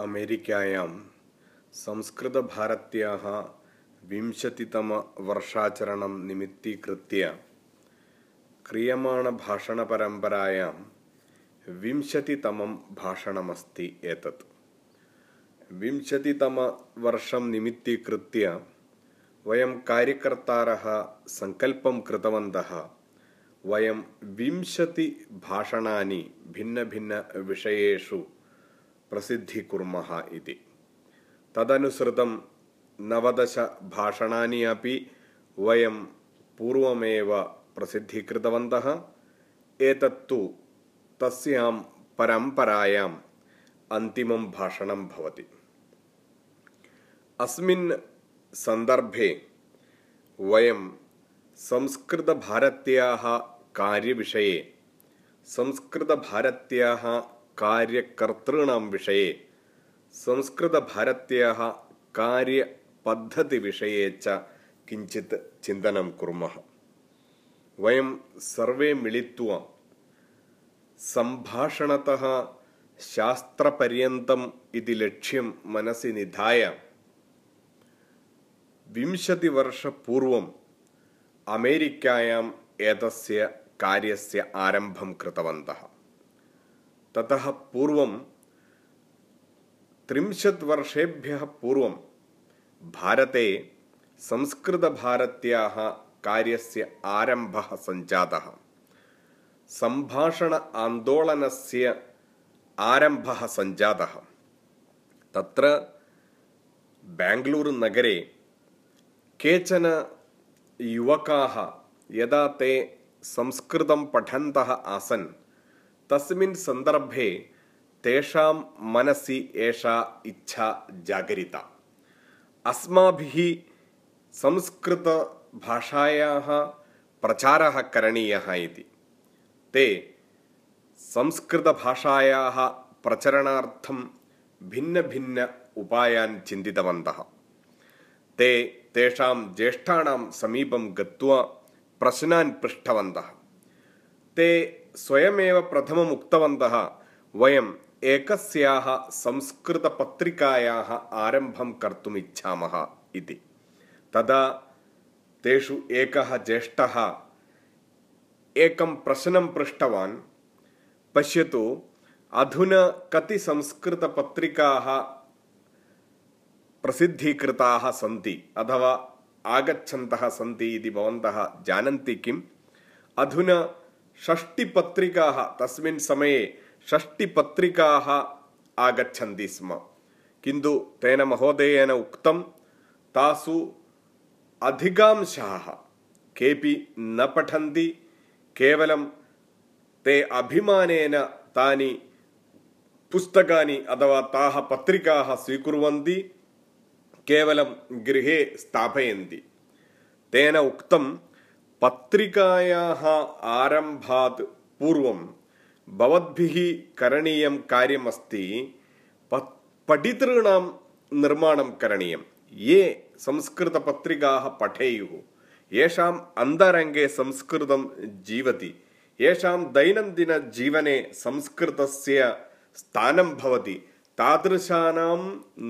अमेरिकायां संस्कृतभारत्याः विंशतितमवर्षाचरणं निमित्तीकृत्य क्रियमाणभाषणपरम्परायां विंशतितमं भाषणमस्ति एतत्। विंशतितमवर्षं निमित्तीकृत्य वयं कार्यकर्तारः सङ्कल्पं कृतवन्तः, वयं विंशतिभाषणानि भिन्नभिन्नविषयेषु प्रसिद्धीकुर्मः इति। तदनुसृतं नवदशभाषणानि अपि वयं पूर्वमेव प्रसिद्धीकृतवन्तः। एतत्तु तस्यां परम्परायाम् अन्तिमं भाषणं भवति। अस्मिन् सन्दर्भे वयं संस्कृतभारत्याः कार्यविषये संस्कृतभारत्याः कार्यकर्तॄणां विषये संस्कृतभारत्याः कार्यपद्धतिविषये च किञ्चित् चिन्तनं कुर्मः वयं सर्वे मिलित्वा सम्भाषणतः शास्त्रपर्यन्तम् इति लक्ष्यं मनसि निधाय विंशतिवर्षपूर्वम् अमेरिकायाम् एतस्य कार्यस्य आरम्भं कृतवन्तः ततः पूर्वं त्रिंशत् वर्षेभ्यः पूर्वं भारते संस्कृतभारत्याः कार्यस्य आरम्भः सञ्जातः। सम्भाषण आन्दोलनस्य आरम्भः सञ्जातः। तत्र बेङ्ग्ळूरुनगरे केचन युवकाः यदा ते संस्कृतं पठन्तः आसन् तस्मिन् सन्दर्भे तेषां मनसि एषा इच्छा जागरिता। अस्माभिः संस्कृतभाषायाः प्रचारः करणीयः इति। ते संस्कृतभाषायाः प्रचरणार्थं भिन्नभिन्न उपायान् चिन्तितवन्तः। ते तेषां ज्येष्ठानां समीपं गत्वा प्रश्नान् पृष्टवन्तः। ते स्वयमेव प्रथमम् उक्तवन्तः वयम् एकस्याः संस्कृतपत्रिकायाः आरम्भं कर्तुम् इच्छामः इति। तदा तेषु एकः ज्येष्ठः एकं प्रश्नं पृष्टवान् पश्यतु अधुना कति संस्कृतपत्रिकाः प्रसिद्धीकृताः सन्ति अथवा आगच्छन्तः सन्ति इति भवन्तः जानन्ति किम्? अधुना षष्टिपत्रिकाः तस्मिन् समये षष्टिपत्रिकाः आगच्छन्ति स्म किन्तु तेन महोदयेन उक्तं तासु अधिकांशाः केपि न पठन्ति केवलं ते अभिमानेन तानि पुस्तकानि अथवा ताः पत्रिकाः स्वीकुर्वन्ति केवलं गृहे स्थापयन्ति तेन उक्तं पत्रिकायाः आरम्भात् पूर्वं भवद्भिः करणीयं कार्यमस्ति पत् पठितॄणां निर्माणं करणीयं। ये संस्कृतपत्रिकाः पठेयुः येषाम् अन्तरङ्गे संस्कृतं जीवति येषां दैनन्दिनजीवने संस्कृतस्य स्थानं भवति तादृशानां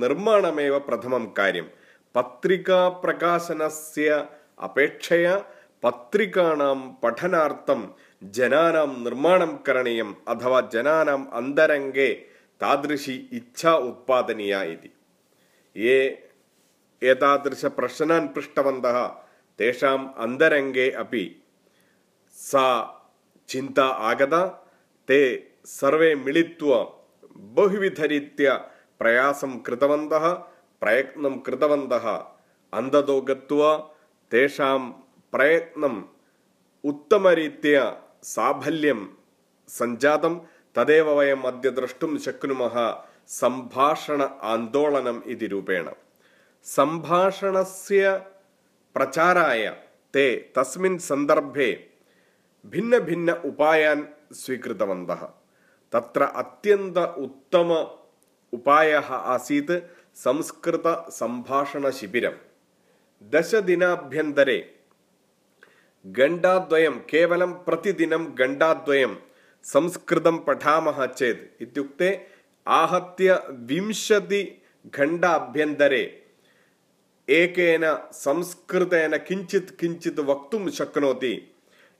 निर्माणमेव प्रथमं कार्यं। पत्रिकाप्रकाशनस्य अपेक्षया पत्रिकाणां पठनार्थं जनानां निर्माणं करणीयम् अथवा जनानाम् अन्तरङ्गे तादृशी इच्छा उत्पादनीया इति ये एतादृशप्रश्नान् पृष्टवन्तः तेषाम् अन्तरङ्गे अपि सा चिन्ता आगता ते सर्वे मिलित्वा बहुविधरीत्या प्रयासं कृतवन्तः प्रयत्नं कृतवन्तः अन्ततो गत्वा तेषां പ്രയത്നം ഉത്തമരീത്യ സാഫല്യം സഞ്ജാതം തദേവ വയം അദ്യ ദ്രഷ്ടും ശക്നുമഹ സംഭാഷണ ആന്തോളനം ഇതി രൂപേണ. സംഭാഷണസ്യ പ്രചാരായ തേ തസ്മിൻ സന്ദർഭേ ഭിന്ന ഭിന്ന ഉപായാൻ സ്വീകൃതവന്ത. തത്ര അത്യന്ത ഉത്തമ ഉപായ ആസീത് സംസ്കൃത സംഭാഷണ ശിബിരം. ദശദിനാഭ്യന്തരേ घण्टाद्वयं केवलं प्रतिदिनं घण्टाद्वयं संस्कृतं पठामः चेत् इत्युक्ते आहत्य विंशतिघण्टाभ्यन्तरे एकेन संस्कृतेन किञ्चित् किञ्चित् वक्तुं शक्नोति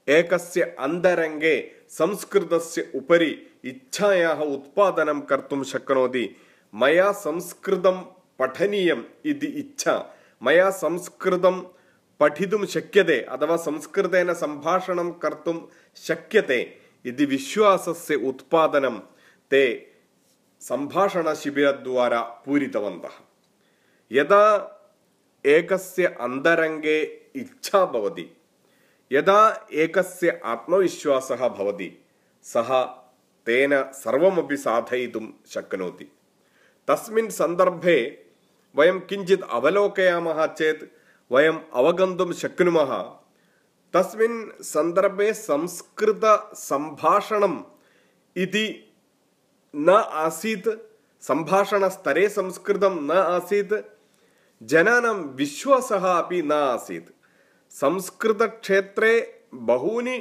एकस्य अन्तरङ्गे संस्कृतस्य उपरि इच्छायाः उत्पादनं कर्तुं शक्नोति मया संस्कृतं पठनीयम् इति इच्छा मया संस्कृतं पठितुं शक्यते अथवा संस्कृतेन सम्भाषणं कर्तुं शक्यते इति विश्वासस्य उत्पादनं ते सम्भाषणशिबिरद्वारा पूरितवन्तः यदा एकस्य अन्तरङ्गे इच्छा भवति यदा एकस्य आत्मविश्वासः भवति सः तेन सर्वमपि साधयितुं शक्नोति तस्मिन् सन्दर्भे वयं किञ्चित् अवलोकयामः चेत् वयम् अवगन्तुं शक्नुमः। तस्मिन् सन्दर्भे संस्कृतसम्भाषणम् इति न आसीत् सम्भाषणस्तरे संस्कृतं न आसीत् जनानां विश्वासः अपि न आसीत्। संस्कृतक्षेत्रे बहूनि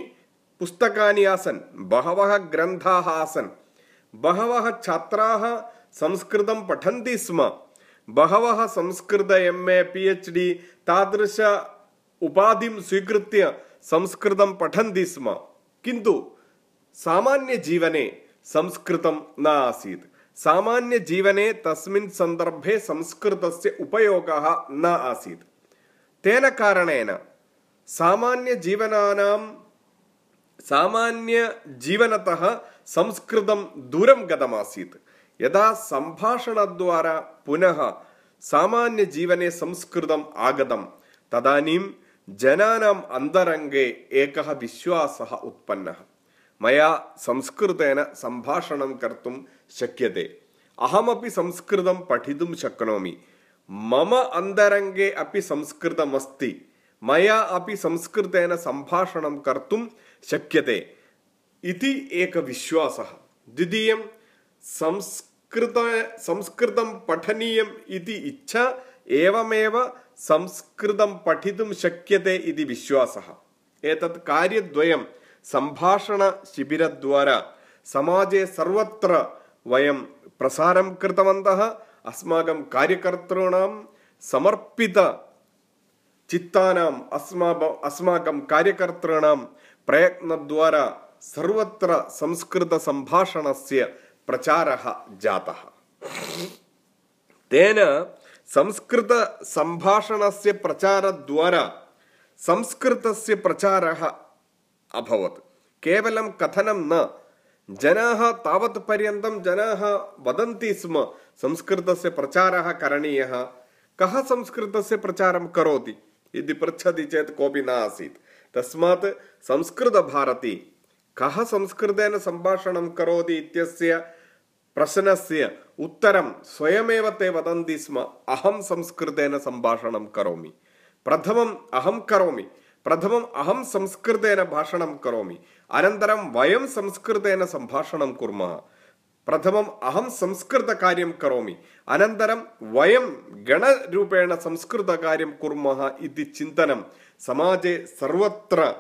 पुस्तकानि आसन् बहवः ग्रन्थाः आसन् बहवः छात्राः संस्कृतं पठन्ति स्म बहवः Sanskrit M A P H D तादृश उपाधिं स्वीकृत्य संस्कृतं पठन्ति स्म किन्तु सामान्यजीवने संस्कृतं न आसीत् सामान्यजीवने तस्मिन् सन्दर्भे संस्कृतस्य उपयोगः न आसीत् तेन कारणेन सामान्यजीवनानां सामान्यजीवनतः संस्कृतं दूरं गतमासीत् यदा सम्भाषणद्वारा पुनः सामान्यजीवने संस्कृतम् आगतं तदानीं जनानाम् अन्तरङ्गे एकः विश्वासः उत्पन्नः। मया संस्कृतेन सम्भाषणं कर्तुं शक्यते। अहमपि संस्कृतं पठितुं शक्नोमि। मम अन्तरङ्गे अपि संस्कृतमस्ति। मया अपि संस्कृतेन सम्भाषणं कर्तुं शक्यते। इति एकः സംസ്കൃത സംസ്കൃതം പഠനീയം ഇതി ഇച്ഛ ഏവമേവ സംസ്കൃതം പഠിതും ശക്യത്തെ ഇതി വിശ്വാസ. ഏതത് കാര്യദ്വയം സംഭാഷണ ശിബിരദ്വാര സമാജെ സർവത്ര വയം പ്രസാരം കൃതവന്ത അസ്മാകം കാര്യകർത്തॄണാം സമർപ്പിത ചിത്താനാം അസ്മാ അസ്മാകം കാര്യകർത്തॄണാം പ്രയത്നദ്വാര സർവത്ര സംസ്കൃത സംഭാഷണസ്യ प्रचारः जातः। तेन संस्कृतसम्भाषणस्य प्रचारद्वारा संस्कृतस्य प्रचारः अभवत्। केवलं कथनं न, जनाः तावत् पर्यन्तं जनाः वदन्ति स्म संस्कृतस्य प्रचारः करणीयः, कः संस्कृतस्य प्रचारं करोति इति पृच्छति चेत् कोऽपि न आसीत्। तस्मात् संस्कृतभारती कः संस्कृतेन सम्भाषणं करोति इत्यस्य പ്രശ്നസ്യ ഉത്തരം സ്വയമേവ തേ വദന്തി സ്മ. അഹം സംസ്കൃതേന സംഭാഷണം കരോമി. പ്രഥമം അഹം കരോമി. പ്രഥമം അഹം സംസ്കൃതേന ഭാഷണം കരോമി. അനന്തരം വയം സംസ്കൃതേന സംഭാഷണം കുർമ. പ്രഥമം അഹം സംസ്കൃത കാര്യം കരോമി. അനന്തരം വയം ഗണരൂപേണ സംസ്കൃത കാര്യം കുർമ ഇതി ചിന്തനം. സമാജെ സർവത്ര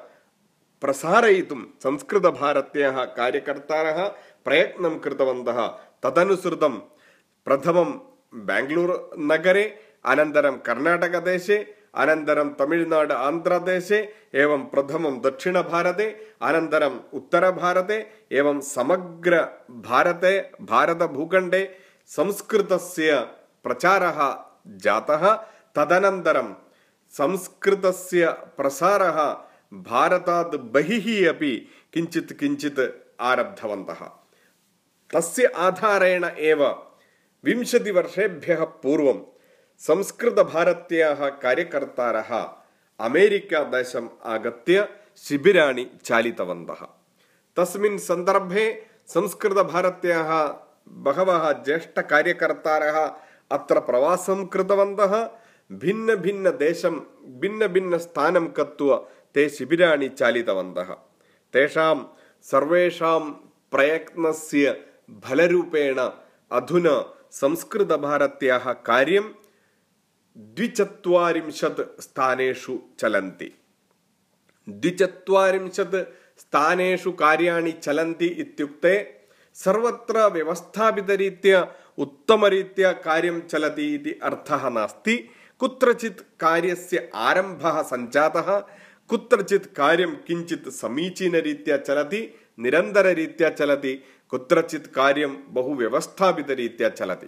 പ്രസാരയിതും സംസ്കൃതഭാരത്യാः കാര്യകർത്താര പ്രയത്നം കൃതവന്തः तदनुसृतं प्रथमं बेङ्गलूरुनगरे अनन्तरं कर्णाटकदेशे अनन्तरं तमिळ्नाडु आन्ध्रदेशे एवं प्रथमं दक्षिणभारते अनन्तरम् उत्तरभारते एवं समग्रभारते भारतभूखण्डे संस्कृतस्य प्रचारः जातः तदनन्तरं संस्कृतस्य प्रसारः भारतात् बहिः अपि किञ्चित् किञ्चित् आरब्धवन्तः तस्य आधारेण एव विंशतिवर्षेभ्यः पूर्वं संस्कृतभारत्याः कार्यकर्तारः अमेरिकादेशम् आगत्य शिबिराणि चालितवन्तः। तस्मिन् सन्दर्भे संस्कृतभारत्याः बहवः ज्येष्ठकार्यकर्तारः अत्र प्रवासं कृतवन्तः। भिन्नभिन्नदेशं भिन्नभिन्नस्थानं गत्वा ते शिबिराणि चालितवन्तः। तेषां सर्वेषां प्रयत्नस्य फलरूपेण अधुना संस्कृतभारत्याः कार्यं द्विचत्वारिंशत् स्थानेषु चलन्ति द्विचत्वारिंशत् स्थानेषु कार्याणि चलन्ति इत्युक्ते सर्वत्र व्यवस्थापितरीत्या उत्तमरीत्या कार्यं चलति इति अर्थः नास्ति कुत्रचित् कार्यस्य आरम्भः सञ्जातः कुत्रचित् कार्यं किञ्चित् समीचीनरीत्या चलति निरन्तररीत्या चलति कुत्रचित् कार्यं बहु व्यवस्थापितरीत्या चलति।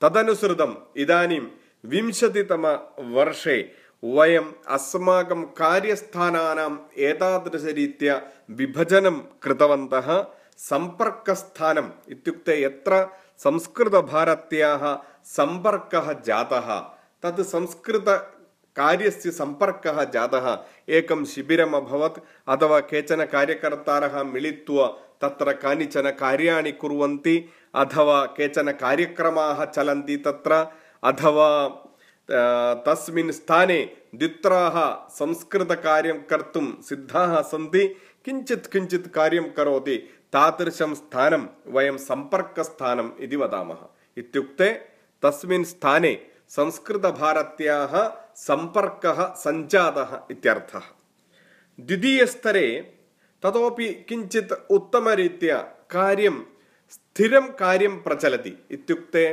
तदनुसृतम् इदानीं विंशतितमवर्षे वयम् अस्माकं कार्यस्थानानाम् एतादृशरीत्या विभजनं कृतवन्तः। सम्पर्कस्थानम् इत्युक्ते यत्र संस्कृतभारत्याः सम्पर्कः जातः, तत् संस्कृतकार्यस्य सम्पर्कः जातः। एकं शिबिरम् अभवत् अथवा केचन कार्यकर्तारः मिलित्वा तत्र कानिचन कार्याणि कुर्वन्ति अथवा केचन कार्यक्रमाः चलन्ति तत्र अथवा तस्मिन् स्थाने द्वित्राः संस्कृतकार्यं कर्तुं सिद्धाः सन्ति किञ्चित् किञ्चित् कार्यं करोति तादृशं स्थानं वयं सम्पर्कस्थानम् इति वदामः इत्युक्ते तस्मिन् स्थाने संस्कृतभारत्याः सम्पर्कः सञ्जातः इत्यर्थः द्वितीयस्तरे ततोपि किञ्चित् उत्तमरीत्या कार्यं स्थिरं कार्यं प्रचलति इत्युक्ते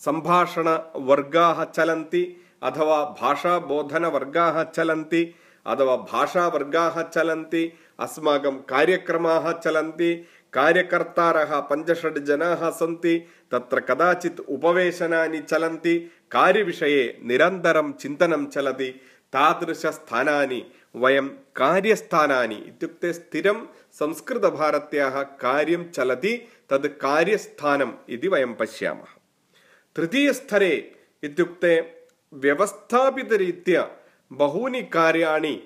सम्भाषणवर्गाः चलन्ति अथवा भाषाबोधनवर्गाः चलन्ति अथवा भाषावर्गाः चलन्ति अस्माकं कार्यक्रमाः चलन्ति कार्यकर्तारः पञ्चषड् जनाः सन्ति तत्र कदाचित् उपवेशनानि चलन्ति कार्यविषये निरन्तरं चिन्तनं चलति तादृशस्थानानि वयं कार्यस्थानानि इत्युक्ते स्थिरं संस्कृतभारत्याः कार्यं चलति तद् कार्यस्थानम् इति वयं पश्यामः। तृतीयस्तरे इत्युक्ते व्यवस्थापितरीत्या बहूनि कार्याणि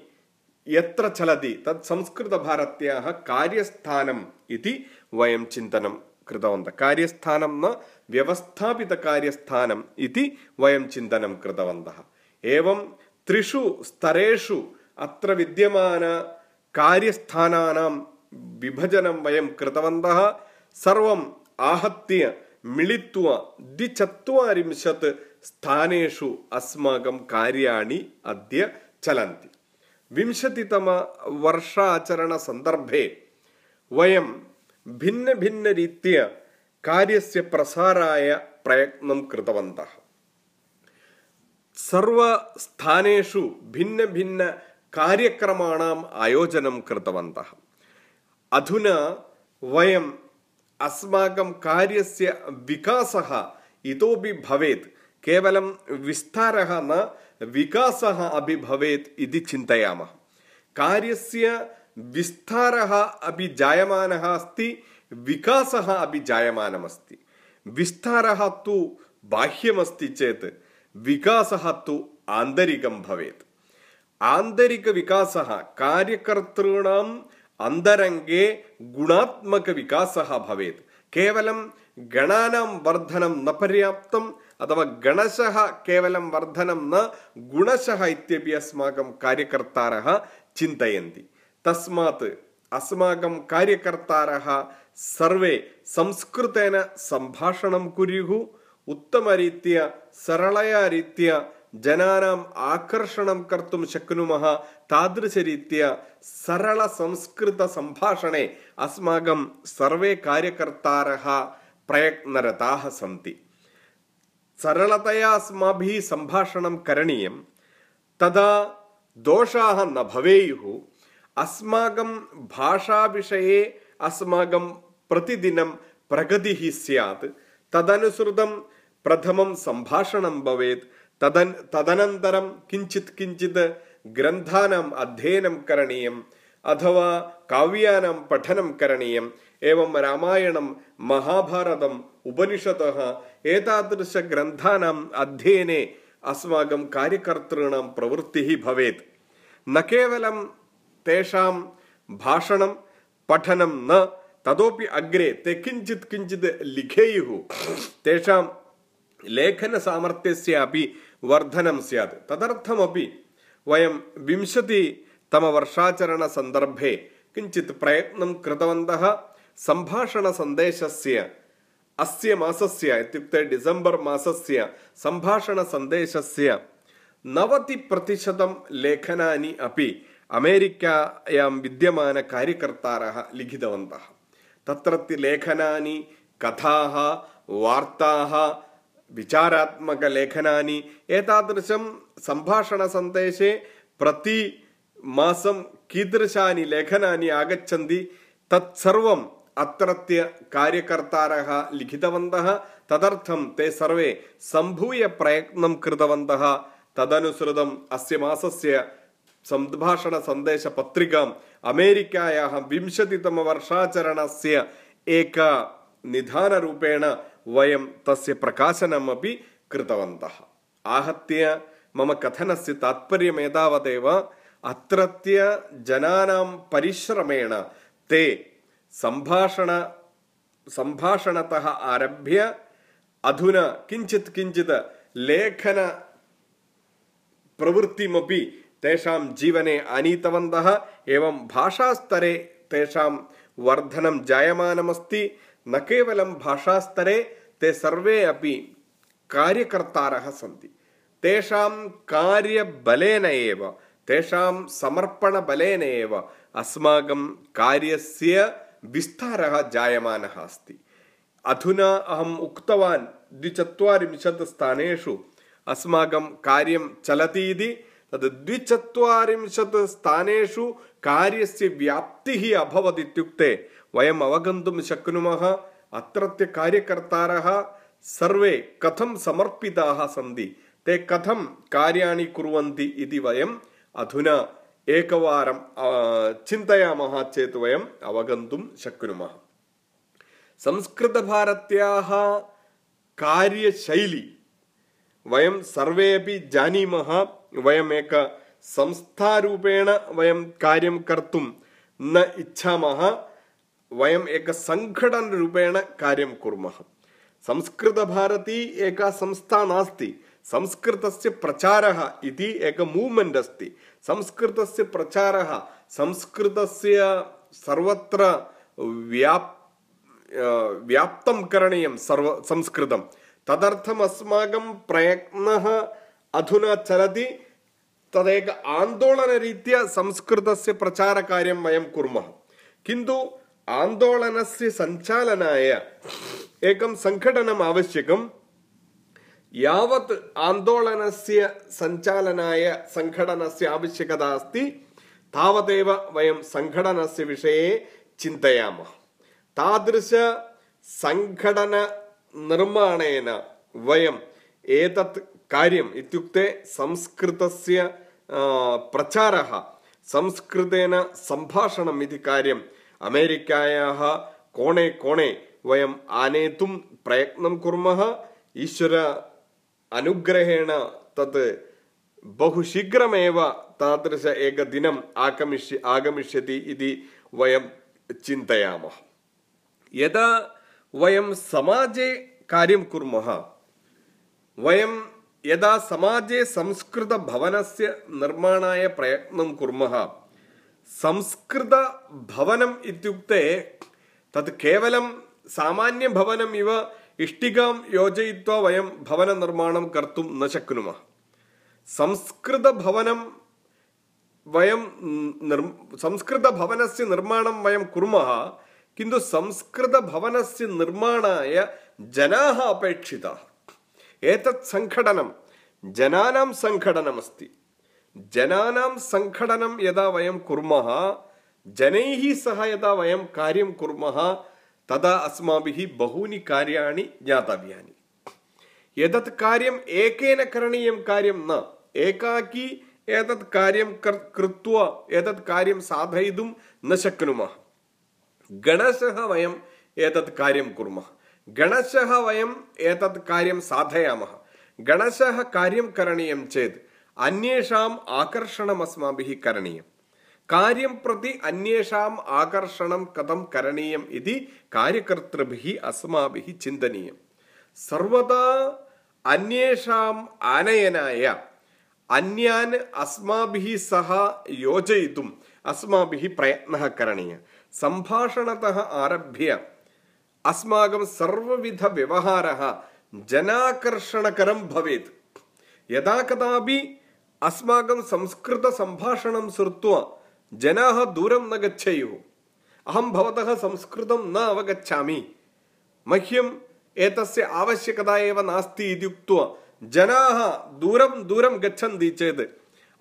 यत्र चलति तत् संस्कृतभारत्याः कार्यस्थानम् इति वयं चिन्तनं कृतवन्तः। कार्यस्थानं न व्यवस्थापितकार्यस्थानम् इति वयं चिन्तनं कृतवन्तः। एवं त्रिषु स्तरेषु अत्र विद्यमानकार्यस्थानानां विभजनं वयं कृतवन्तः सर्वम् आहत्य मिलित्वा द्विचत्वारिंशत् स्थानेषु अस्माकं कार्याणि अद्य चलन्ति विंशतितमवर्षाचरणसन्दर्भे वयं भिन्नभिन्नरीत्या कार्यस्य प्रसाराय प्रयत्नं कृतवन्तः सर्वस्थानेषु भिन्नभिन्नकार्यक्रमाणाम् आयोजनं कृतवन्तः। अधुना वयम् अस्माकं कार्यस्य विकासः इतोपि भवेत् केवलं विस्तारः न विकासः अपि भवेत् इति चिन्तयामः। कार्यस्य विस्तारः अपि जायमानः अस्ति विकासः अपि जायमानमस्ति। विस्तारः तु बाह्यमस्ति चेत् विकासः तु आन्तरिकं भवेत् आन्तरिकविकासः कार्यकर्तॄणाम् अन्तरङ्गे गुणात्मकविकासः भवेत् केवलं गणानां वर्धनं न पर्याप्तम् अथवा गणशः केवलं वर्धनं न गुणशः इत्यपि अस्माकं कार्यकर्तारः चिन्तयन्ति तस्मात् अस्माकं कार्यकर्तारः सर्वे संस्कृतेन सम्भाषणं कुर्युः उत्तमरीत्या सरलया रीत्या जनानाम् आकर्षणं कर्तुं शक्नुमः तादृशरीत्या सरलसंस्कृतसम्भाषणे अस्माकं सर्वे कार्यकर्तारः प्रयत्नरताः सन्ति. सरलतया अस्माभिः सम्भाषणं करणीयं. तदा दोषाः न भवेयुः. अस्माकं भाषाविषये अस्माकं प्रतिदिनं प्रगतिः स्यात्. तदनुसृतं प्रथमं सम्भाषणं भवेत् तदन् तदनन्तरं किञ्चित् किञ्चित् ग्रन्थानाम् अध्ययनं करणीयम् अथवा काव्यानां पठनं करणीयम् एवं रामायणं महाभारतम् उपनिषदः एतादृशग्रन्थानाम् अध्ययने अस्माकं कार्यकर्तॄणां प्रवृत्तिः भवेत् न केवलं तेषां भाषणं पठनं न ततोपि अग्रे ते किञ्चित् किञ्चित् लिखेयुः तेषां लेखनसामर्थ्यस्य अपि वर्धनं स्यात्। तदर्थमपि वयं विंशतितमवर्षाचरणसन्दर्भे किञ्चित् प्रयत्नं कृतवन्तः। सम्भाषणसन्देशस्य अस्य मासस्य इत्युक्ते डिसेम्बर् मासस्य सम्भाषणसन्देशस्य नवतिप्रतिशतं लेखनानि अपि अमेरिकायां विद्यमानकार्यकर्तारः लिखितवन्तः। तत्रत्य लेखनानि कथाः वार्ताः विचारात्मकलेखनानि एतादृशं सम्भाषणसन्देशे प्रतिमासं कीदृशानि लेखनानि आगच्छन्ति तत्सर्वम् अत्रत्य कार्यकर्तारः लिखितवन्तः तदर्थं ते सर्वे सम्भूय प्रयत्नं कृतवन्तः। तदनुसृतम् अस्य मासस्य सम्भाषणसन्देशपत्रिकाम् अमेरिकायाः विंशतितमवर्षाचरणस्य एक निधानरूपेण वयं तस्य प्रकाशनमपि कृतवन्तः। आहत्य मम कथनस्य तात्पर्यम् एतावदेव अत्रत्य जनानां परिश्रमेण ते सम्भाषण सम्भाषणतः आरभ्य अधुना किञ्चित् किञ्चित् लेखन प्रवृत्तिमपि तेषां जीवने आनीतवन्तः। एवं भाषास्तरे तेषां वर्धनं जायमानमस्ति न केवलं भाषास्तरे ते सर्वे अपि कार्यकर्तारः सन्ति। तेषां कार्यबलेन एव तेषां समर्पणबलेन एव अस्माकं कार्यस्य विस्तारः जायमानः अस्ति। अधुना अहम् उक्तवान् द्विचत्वारिंशत् स्थानेषु अस्माकं कार्यं चलति इति। तद् द्विचत्वारिंशत् स्थानेषु कार्यस्य व्याप्तिः अभवत् इत्युक्ते वयम् अवगन्तुं शक्नुमः। अत्रत्य कार्यकर्तारः सर्वे कथं समर्पिताः सन्ति ते कथं कार्याणि कुर्वन्ति इति वयम् अधुना एकवारं चिन्तयामः चेत् वयम् अवगन्तुं शक्नुमः। संस्कृतभारत्याः कार्यशैली वयं सर्वे अपि जानीमः। वयम् एक संस्थारूपेण वयं कार्यं कर्तुं न इच्छामः वयम् एकसङ्घटनरूपेण कार्यं कुर्मः। संस्कृतभारती एका संस्था नास्ति, संस्कृतस्य प्रचारः इति एक मूव्मेण्ट् अस्ति। संस्कृतस्य प्रचारः, संस्कृतस्य सर्वत्र व्याप् व्याप्तं करणीयं सर्व, संस्कृतं। तदर्थम् अस्माकं प्रयत्नः अधुना चलति। तदेक आन्दोलनरीत्या संस्कृतस्य प्रचारकार्यं वयं कुर्मः। किन्तु आन्दोलनस्य सञ्चालनाय एकं सङ्घटनम् आवश्यकं यावत् आन्दोलनस्य सञ्चालनाय सङ्घटनस्य आवश्यकता अस्ति तावदेव वयं सङ्घटनस्य विषये चिन्तयामः तादृश सङ्घटननिर्माणेन वयम् एतत् कार्यम् इत्युक्ते संस्कृतस्य प्रचारः संस्कृतेन सम्भाषणम् इति कार्यम् अमेरिकायाः कोणे कोणे वयम् आनेतुं प्रयत्नं कुर्मः ईश्वर अनुग्रहेण तत् बहु शीघ्रमेव तादृश एकदिनम् आगमिष्य आगमिष्यति इति वयं चिन्तयामः यदा वयं समाजे कार्यं कुर्मः वयं यदा समाजे संस्कृतभवनस्य निर्माणाय प्रयत्नं कुर्मः संस्कृतभवनम् इत्युक्ते तत् केवलं सामान्यभवनम् इव इष्टिकां योजयित्वा वयं भवननिर्माणं कर्तुं न शक्नुमः संस्कृतभवनं वयं निर् संस्कृतभवनस्य निर्माणं वयं कुर्मः किन्तु संस्कृतभवनस्य निर्माणाय जनाः अपेक्षिताः एतत् सङ्घटनं जनानां सङ्घटनमस्ति जनानां सङ्घटनं यदा वयं कुर्मः जनैः सह यदा वयं कार्यं कुर्मः तदा अस्माभिः बहूनि कार्याणि ज्ञातव्यानि। एतत् कार्यम् एकेन करणीयं कार्यं न एकाकी एतत् कार्यं कृत्वा एतत् कार्यं साधयितुं न शक्नुमः। गणशः वयम् एतत् कार्यं कुर्मः। गणशः वयम् एतत् कार्यं साधयामः। गणशः कार्यं करणीयं चेत् അന്വേഷാം ആകർഷണമസ്മാഭി കരണീയം. കാര്യം പ്രതി അന്വേഷാം ആകർഷണം കഥം കരണീയം ഇതി കാര്യകർത്തൃഭി അസ്മാഭി ചിന്തനീയം. സർവതാ അന്വേഷാം ആനയനായ അന്യാൻ അസ്മാഭി സഹ യോജയിതും അസ്മാഭി പ്രയത്ന കരണീയ. സംഭാഷണത ആരഭ്യ അസ്മാകം സർവവിധ വ്യവഹാര ജനാകർഷണകരം ഭവേത്. യഥാ കഥാപി അസ്മാകം സംസ്കൃത സംഭാഷണം ശ്രുത്വ. ജനാഹ ദൂരം ന ഗച്ഛയു. അഹം ഭവത സംസ്കൃതം ന അവഗച്ഛാമി. മഹ്യം ഏതസ്യ ആവശ്യകത ഏവ നാസ്തി ഇത്യുക്ത്വ. ജനാഹ ദൂരം ദൂരം ഗച്ഛന്തി ചേത്.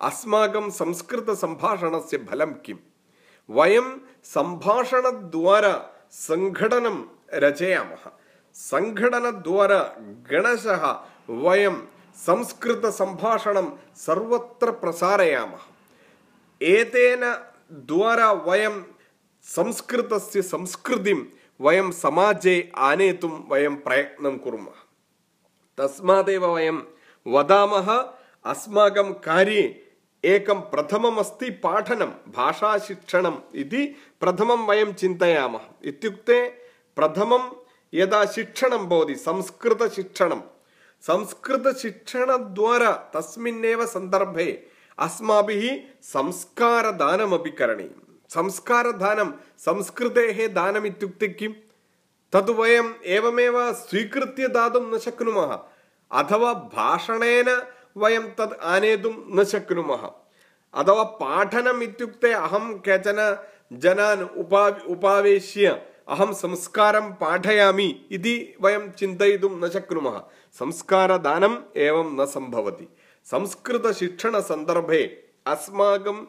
അസ്മാകം സംസ്കൃത സംഭാഷണസ്യ ഫലം കിം. വയം സംഭാഷണദ്വാര സംഘടനം രചയാമ സംഘടനദ്വാര ഗണശ വയം संस्कृतसम्भाषणं सर्वत्र प्रसारयामः एतेन द्वारा वयं संस्कृतस्य संस्कृतिं वयं समाजे आनेतुं वयं प्रयत्नं कुर्मः तस्मादेव वयं वदामः अस्माकं कार्ये एकं प्रथममस्ति पाठनं भाषाशिक्षणम् इति प्रथमं वयं चिन्तयामः इत्युक्ते प्रथमं यदा शिक्षणं भवति संस्कृतशिक्षणं സംസ്കൃതശിക്ഷണദ്വാര തസ്മിന്നേവ സന്ദർഭേ അസ്മാഭി സംസ്കാരദാനമപി കരണീയം സംസ്കാരദാനം സംസ്കൃതേ ദാനം ഇത്യുക്തിക്കും തത് വയം ഏവമേവ സ്വീകൃത്യ ദാതും ന ശക്നുമः അഥവാ ഭാഷണേന വയം തത് ആനേതും ന ശക്നുമः അഥവാ പാഠനം ഇത്യുക്തേ അഹം കേചന ജനാൻ ഉപാ ഉപാവേശ്യ. അഹം സംസ്കാരം പാഠയാമി ഇതി വയം ചിന്തയിതും ന ശക്നുമः संस्कारदानम् एवं न सम्भवति। संस्कृतशिक्षणसन्दर्भे अस्माकं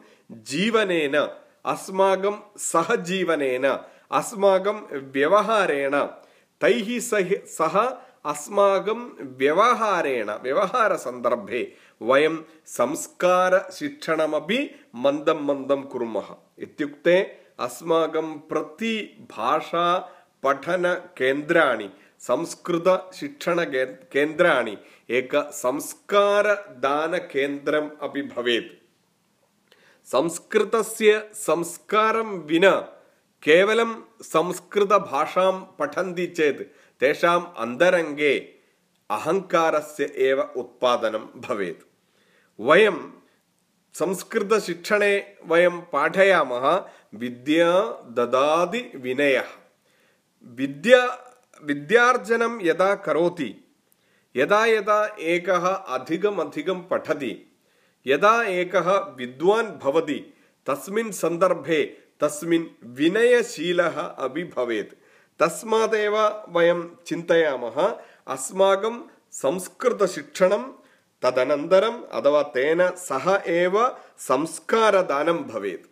जीवनेन अस्माकं सहजीवनेन अस्माकं व्यवहारेण तैः सह सह अस्माकं व्यवहारेण व्यवहारसन्दर्भे वयं संस्कारशिक्षणमपि मन्दं मन्दं कुर्मः। इत्युक्ते अस्माकं प्रतिभाषा पठनकेन्द्राणि संस्कृतशिक्षणके केन्द्राणि एक संस्कारदानकेन्द्रम् अपि भवेत् संस्कृतस्य संस्कारं विना केवलं संस्कृतभाषां पठन्ति चेत् तेषाम् अन्तरङ्गे अहङ्कारस्य एव उत्पादनं भवेत् वयं संस्कृतशिक्षणे वयं पाठयामः विद्या ददाति विनयः विद्या विद्यार्जनं यदा करोति यदा यदा एकः अधिकमधिकं पठति यदा एकः विद्वान् भवति तस्मिन् सन्दर्भे तस्मिन् विनयशीलः अपि भवेत्। तस्मादेव वयं चिन्तयामः अस्माकं संस्कृतशिक्षणं तदनन्तरम् अथवा तेन सह एव संस्कारदानं भवेत्।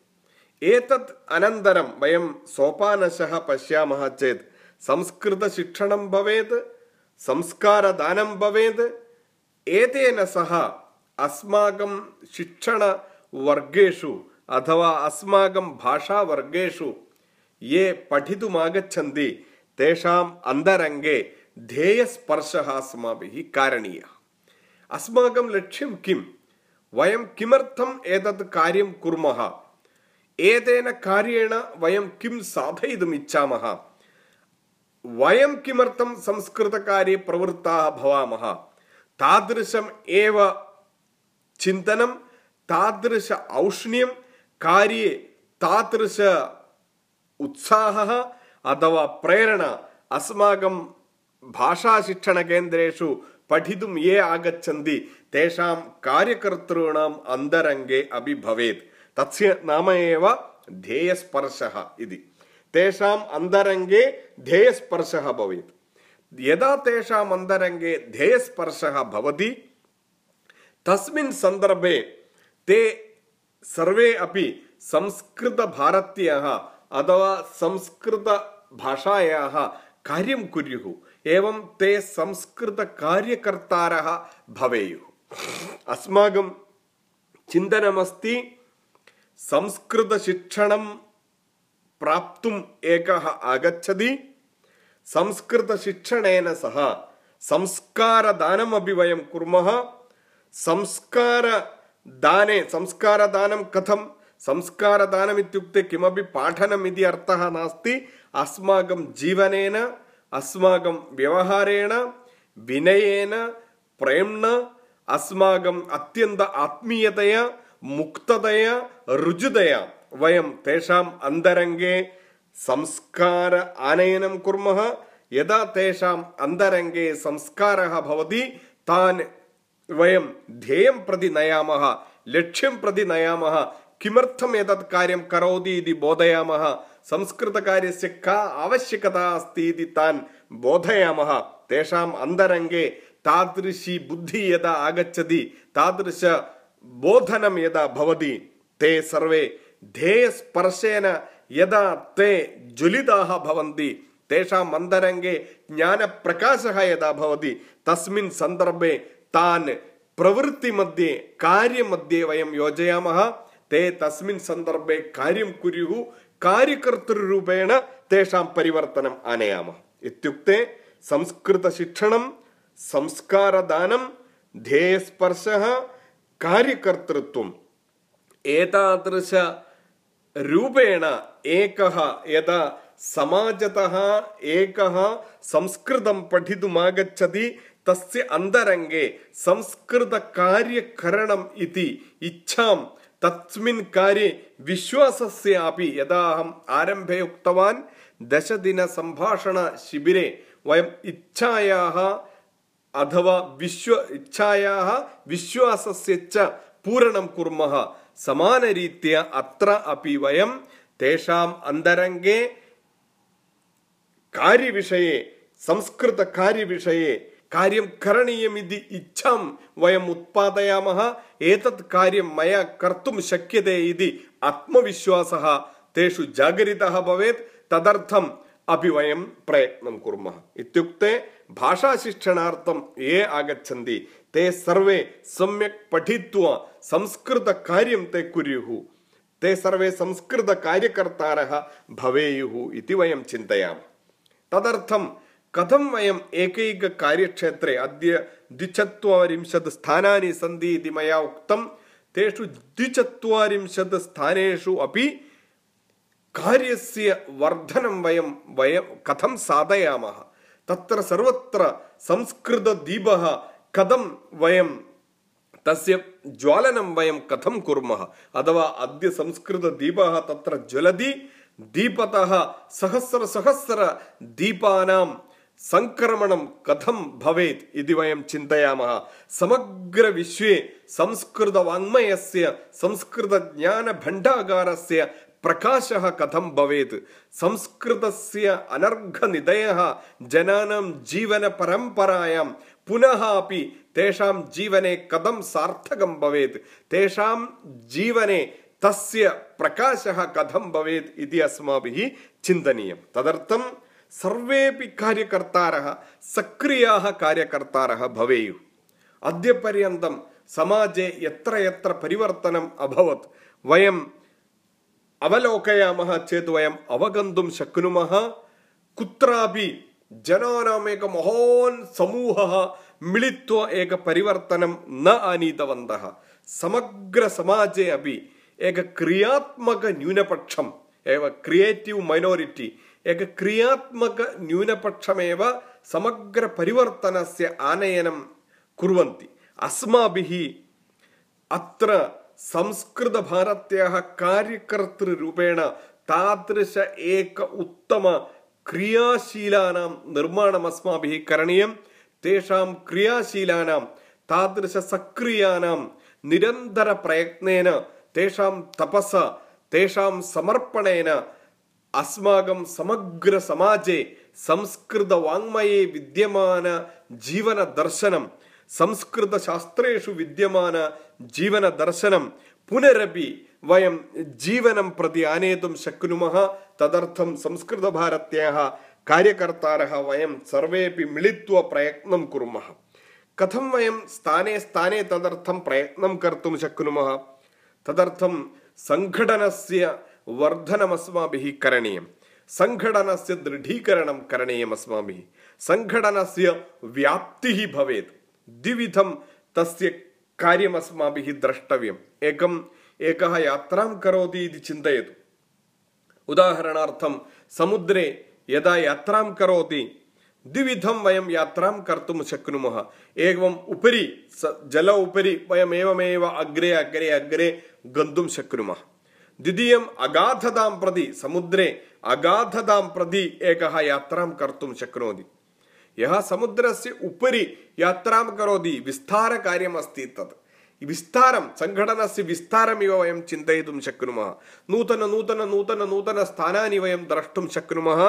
एतत् अनन्तरं वयं सोपानशः पश्यामः चेत् संस्कृतशिक्षणं भवेत् संस्कारदानं भवेत् एतेन सह अस्माकं शिक्षणवर्गेषु अथवा अस्माकं भाषावर्गेषु ये पठितुमागच्छन्ति तेषाम् अन्तरङ्गे ध्येयस्पर्शः अस्माभिः कारणीयः अस्माकं लक्ष्यं किं वयं किमर्थम् एतत् कार्यं कुर्मः एतेन कार्येण वयं किं साधयितुम् इच्छामः वयं किमर्थं संस्कृतकार्ये प्रवृत्ताः भवामः? तादृशम् एव चिन्तनं तादृश औष्ण्यं कार्ये तादृश उत्साहः अथवा प्रेरणा अस्माकं भाषाशिक्षणकेन्द्रेषु पठितुं ये आगच्छन्ति तेषां कार्यकर्तॄणाम् अन्तरङ्गे अपि भवेत्। तस्य नाम एव ध्येयस्पर्शः इति तेषाम् अन्तरङ्गे ध्येयस्पर्शः भवेत्। यदा तेषाम् अन्तरङ्गे ध्येयस्पर्शः भवति तस्मिन् सन्दर्भे ते सर्वे अपि संस्कृतभारत्याः अथवा संस्कृतभाषायाः कार्यं कुर्युः एवं ते संस्कृतकार्यकर्तारः भवेयुः। अस्माकं चिन्तनमस्ति संस्कृतशिक्षणं ప్రాప్తుం ఏకః ఆగచ్చది. సంస్కృత సంస్కృతశిక్షణేన సహ సంస్కారదానమపి వయం కుర్మ. సంస్కార దానే సంస్కార దానం కథం సంస్కార దానం ఇత్యుక్తే కిమపి పాఠనం ఇది అర్థ నాస్తి. అస్మాకం జీవనేన అస్మాకం వ్యవహారేణ వినయేన ప్రేమ్ణ అస్మాకం అత్యంత ఆత్మీయతయ ముక్తతయ రుజుదయ. वयं तेषाम् अन्तरङ्गे संस्कार आनयनं कुर्मः। यदा तेषाम् अन्तरङ्गे संस्कारः भवति तान् वयं ध्येयं प्रति नयामः लक्ष्यं प्रति नयामः किमर्थम् एतत् कार्यं करोति इति बोधयामः संस्कृतकार्यस्य का आवश्यकता अस्ति इति तान् बोधयामः। तेषाम् अन्तरङ्गे तादृशी बुद्धिः यदा आगच्छति तादृश बोधनं यदा भवति ते सर्वे ध्येयस्पर्शेन यदा ते ज्वलिताः भवन्ति तेषाम् अन्तरङ्गे ज्ञानप्रकाशः यदा भवति तस्मिन् सन्दर्भे तान् प्रवृत्तिमध्ये कार्यमध्ये वयं योजयामः ते तस्मिन् सन्दर्भे कार्यं कुर्युः कार्यकर्तृरूपेण तेषां परिवर्तनम् आनयामः इत्युक्ते संस्कृतशिक्षणं संस्कारदानं ध्येयस्पर्शः कार्यकर्तृत्वम् एतादृशरूपेण एकः यदा समाजतः एकः संस्कृतं पठितुमागच्छति तस्य अन्तरङ्गे संस्कृतकार्यकरणम् इति इच्छां तस्मिन् कार्ये विश्वासस्य अपि यदा अहम् आरम्भे उक्तवान् दशदिनसम्भाषणशिबिरे वयम् इच्छायाः अथवा विश्व इच्छायाः विश्वासस्य च पूरणं कुर्मः समानरीत्या अत्र अपि वयं तेषाम् अन्तरङ्गे कार्यविषये संस्कृतकार्यविषये कार्यं करणीयमिति इच्छां वयम् उत्पादयामः एतत् कार्यं मया कर्तुं शक्यते इति आत्मविश्वासः तेषु जागरितः भवेत् तदर्थम् अपि वयं प्रयत्नं कुर्मः इत्युक्ते भाषाशिक्षणार्थं ये आगच्छन्ति ते सर्वे सम्यक् पठित्वा संस्कृतकार्यं ते कुर्युः। ते सर्वे संस्कृतकार्यकर्तारः भवेयुः इति वयं चिन्तयामः। तदर्थं कथं वयम् एकैककार्यक्षेत्रे अद्य द्विचत्वारिंशत् स्थानानि सन्ति इति मया उक्तं तेषु द्विचत्वारिंशत् स्थानेषु अपि कार्यस्य वर्धनं वयं वयं कथं साधयामः? तत्र सर्वत्र संस्कृतदीपः कथं वयं तस्य ज्वालनं वयं कथं कुर्मः? अथवा अद्य संस्कृतदीपः तत्र ज्वलति दीपतः सहस्रसहस्रदीपानां सङ्क्रमणं कथं भवेत् इति वयं चिन्तयामः। समग्रविश्वे संस्कृतवाङ्मयस्य संस्कृतज्ञानभण्डागारस्य प्रकाशः कथं भवेत्? संस्कृतस्य अनर्घनिधयः जनानां जीवनपरम्परायां पुनः अपि तेषां जीवने कथं सार्थकं भवेत्? तेषां जीवने तस्य प्रकाशः कथं भवेत् इति अस्माभिः चिन्तनीयं। तदर्थं सर्वेपि कार्यकर्तारः सक्रियाः कार्यकर्तारः भवेयुः। अद्यपर्यन्तं समाजे यत्र यत्र परिवर्तनम् अभवत् वयम् अवलोकयामः चेत् वयम् अवगन्तुं शक्नुमः। कुत्रापि जनानाम् एक महान् समूहः मिलित्वा एकपरिवर्तनं न आनीतवन्तः। समग्रसमाजे अपि एक क्रियात्मकन्यूनपक्षम् एव क्रियेटिव् मैनारिटि एक क्रियात्मक न्यूनपक्षमेव समग्रपरिवर्तनस्य आनयनं कुर्वन्ति। अस्माभिः अत्र संस्कृतभारत्याः कार्यकर्तृरूपेण तादृश एक उत्तम क्रियाशीलानां निर्माणम् अस्माभिः करणीयं तेषां क्रियाशीलानां तादृशसक्रियानां निरन्तरप्रयत्नेन तेषां तपसा तेषां समर्पणेन अस्माकं समग्रसमाजे संस्कृतवाङ्मये विद्यमानजीवनदर्शनं संस्कृतशास्त्रेषु विद्यमानजीवनदर्शनं पुनरपि वयं जीवनं प्रति आनेतुं शक्नुमः। तदर्थं संस्कृतभारत्याः कार्यकर्तारः वयं सर्वेपि मिलित्वा प्रयत्नं कुर्मः। कथं वयं स्थाने स्थाने तदर्थं प्रयत्नं कर्तुं शक्नुमः? तदर्थं सङ्घटनस्य वर्धनम् अस्माभिः करणीयं। सङ्घटनस्य दृढीकरणं करणीयम् अस्माभिः सङ्घटनस्य व्याप्तिः भवेत्। द्विविधं तस्य कार्यम् अस्माभिः द्रष्टव्यम् एकम् एकः यात्रां करोति इति चिन्तयतु उदाहरणार्थं समुद्रे यदा यात्रां करोति द्विविधं वयं यात्रां कर्तुं शक्नुमः एवम् उपरि जल उपरि वयम् एवमेव अग्रे अग्रे अग्रे गन्तुं शक्नुमः द्वितीयम् अगाधतां प्रति समुद्रे अगाधतां प्रति एकः यात्रां कर्तुं शक्नोति यः समुद्रस्य उपरि यात्रां करोति विस्तारकार्यमस्ति तत् विस्तारं सङ्घटनस्य विस्तारमिव वयं चिन्तयितुं शक्नुमः नूतन नूतन नूतन नूतनस्थानानि वयं द्रष्टुं शक्नुमः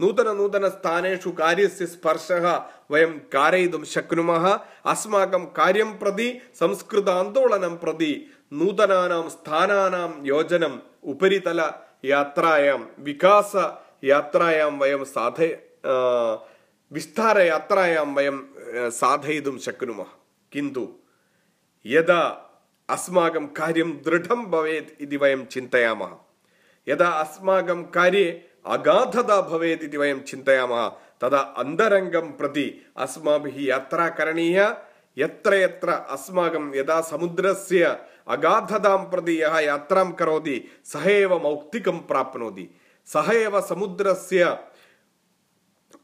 नूतन नूतनस्थानेषु कार्यस्य स्पर्शः वयं कारयितुं शक्नुमः अस्माकं कार्यं प्रति संस्कृत आन्दोलनं प्रति नूतनानां स्थानानां योजनम् उपरितलयात्रायां विकासयात्रायां वयं साधय विस्तारयात्रायां वयं साधयितुं शक्नुमः किन्तु यदा अस्माकं कार्यं दृढं भवेत् इति वयं चिन्तयामः यदा अस्माकं कार्ये अगाधता भवेत् इति वयं चिन्तयामः तदा अन्तरङ्गं प्रति अस्माभिः यात्रा करणीया यत्र यत्र अस्माकं यदा समुद्रस्य अगाधतां प्रति यः यात्रां करोति सः एव मौक्तिकं प्राप्नोति सः एव समुद्रस्य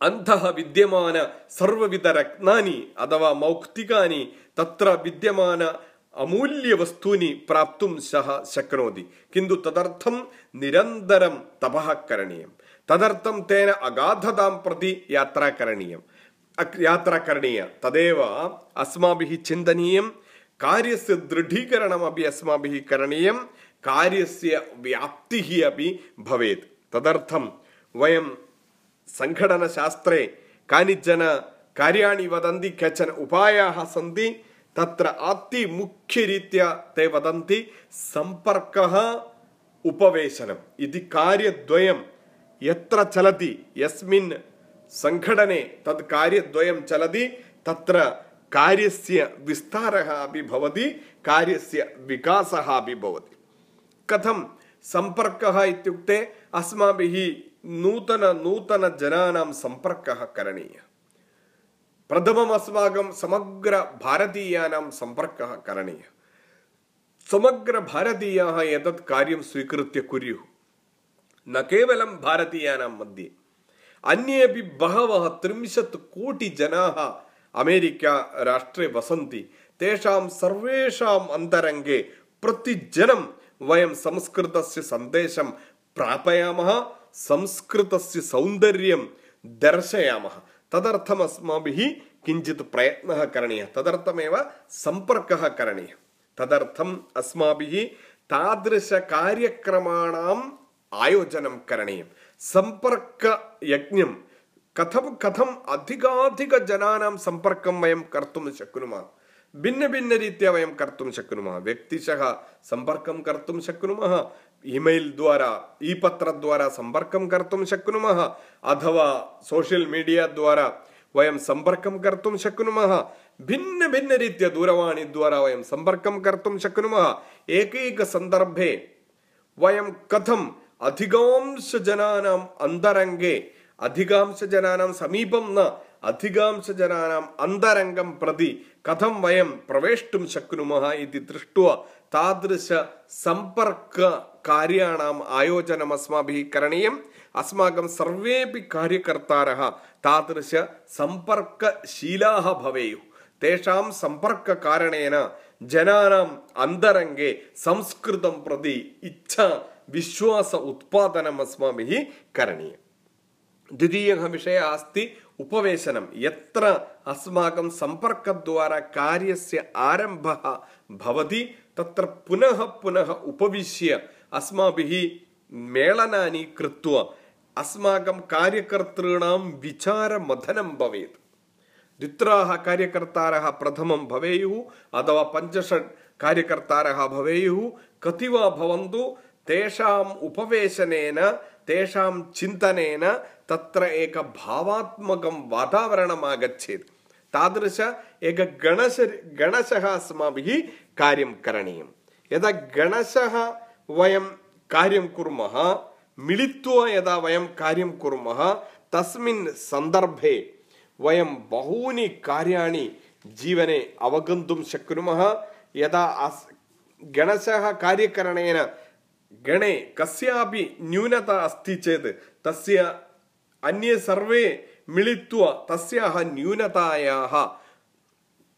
അന്ധ വിദ്യമാന സർവവിധ രത്നാനി അഥവാ മൗക്തികാനി തത്ര വിദ്യമാന അമൂല്യ വസ്തുനി പ്രാപ്തും സഹ ശക്നോതി. കിന്തു തദർത്ഥം നിരന്തരം തപഃ കരണീയം. തദർത്ഥം തേന അഗാധതാം പ്രതി യാത്ര കരണീയം. യാത്ര കരണീയ. തദേവ അസ്മാഭിः ചിന്തനീയം. കാര്യസ്യ ദൃഢീകരണമപി അസ്മാഭിः കരണീയം. കാര്യസ്യ വ്യാപ്തി अपि ഭവേത്. തദർത്ഥം വയം सङ्घटनशास्त्रे कानिचन कार्याणि वदन्ति केचन उपायाः सन्ति तत्र अतिमुख्यरीत्या ते वदन्ति सम्पर्कः उपवेशनम् इति कार्यद्वयं यत्र चलति यस्मिन् सङ्घटने तत् कार्यद्वयं चलति तत्र कार्यस्य विस्तारः अपि भवति कार्यस्य विकासः अपि भवति कथं सम्पर्कः इत्युक्ते अस्माभिः नूतन नूतन जनानां सम्पर्कः करणीयः प्रथमम् अस्माकं समग्रभारतीयानां सम्पर्कः करणीयः समग्रभारतीयाः एतत् कार्यं स्वीकृत्य कुर्युः न केवलं भारतीयानां मध्ये अन्येपि बहवः त्रिंशत् कोटिजनाः अमेरिका राष्ट्रे वसन्ति तेषां सर्वेषाम् अन्तरङ्गे प्रतिजनं वयं संस्कृतस्य सन्देशं प्रापयामः संस्कृतस्य सौन्दर्यं दर्शयामः तदर्थम् अस्माभिः किञ्चित् प्रयत्नः करणीयः तदर्थमेव सम्पर्कः करणीयः तदर्थम् अस्माभिः तादृशकार्यक्रमाणाम् आयोजनं करणीयं सम्पर्कयज्ञं कथं कथम् अधिकाधिकजनानां सम्पर्कं वयं कर्तुं शक्नुमः भिन्नभिन्नरीत्या वयं कर्तुं शक्नुमः व्यक्तिशः सम्पर्कं कर्तुं शक्नुमः ईमेल् द्वारा ई पत्रद्वारा सम्पर्कं कर्तुं शक्नुमः अथवा सोशियल् मीडिया द्वारा वयं सम्पर्कं कर्तुं शक्नुमः भिन्नभिन्नरीत्या दूरवाणीद्वारा वयं सम्पर्कं कर्तुं शक्नुमः एकैकसन्दर्भे वयं कथम् अधिकांशजनानाम् अन्तरङ्गे अधिकांशजनानां समीपं न अधिकांशजनानाम् अन्तरङ्गं प्रति कथं वयं प्रवेष्टुं शक्नुमः इति दृष्ट्वा तादृशसम्पर्ककार्याणाम् आयोजनम् अस्माभिः करणीयम्। अस्माकं सर्वेपि कार्यकर्तारः तादृशसम्पर्कशीलाः भवेयुः। तेषां सम्पर्ककारणेन जनानाम् अन्तरङ्गे संस्कृतं प्रति इच्छा विश्वास उत्पादनम् अस्माभिः करणीयम्। द्वितीयः विषयः अस्ति ఉపవేశనం ఎత్ర అస్మాకం సంపర్క ద్వారా కార్యస్య ఆరంభ భవతి తత్ర పునః పునః ఉపవిశ్య అస్మాభిः మేళనాన్ని కృత్వా అస్మాకం కార్యకర్తృణాం విచారమథనం భవేత్ ద్విత్రాः కార్యకర్తారः ప్రథమం భవేయుः అథవా పంచషడ్ కార్యకర్తారः భవేయుः కతి वा భవంతు తేషాం ఉపవేశనేన తేషాం చింతనేన तत्र एक भावात्मकं वातावरणम् आगच्छेत् तादृश एक गणश गणशः अस्माभिः कार्यं करणीयं यदा गणशः वयं कार्यं कुर्मः मिलित्वा यदा वयं कार्यं कुर्मः तस्मिन् सन्दर्भे वयं बहूनि कार्याणि जीवने अवगन्तुं शक्नुमः। यदा अस् गणशः कार्यकरणेन गणे कस्यापि न्यूनता अस्ति चेत् तस्य अन्ये सर्वे मिलित्वा तस्याः न्यूनतायाः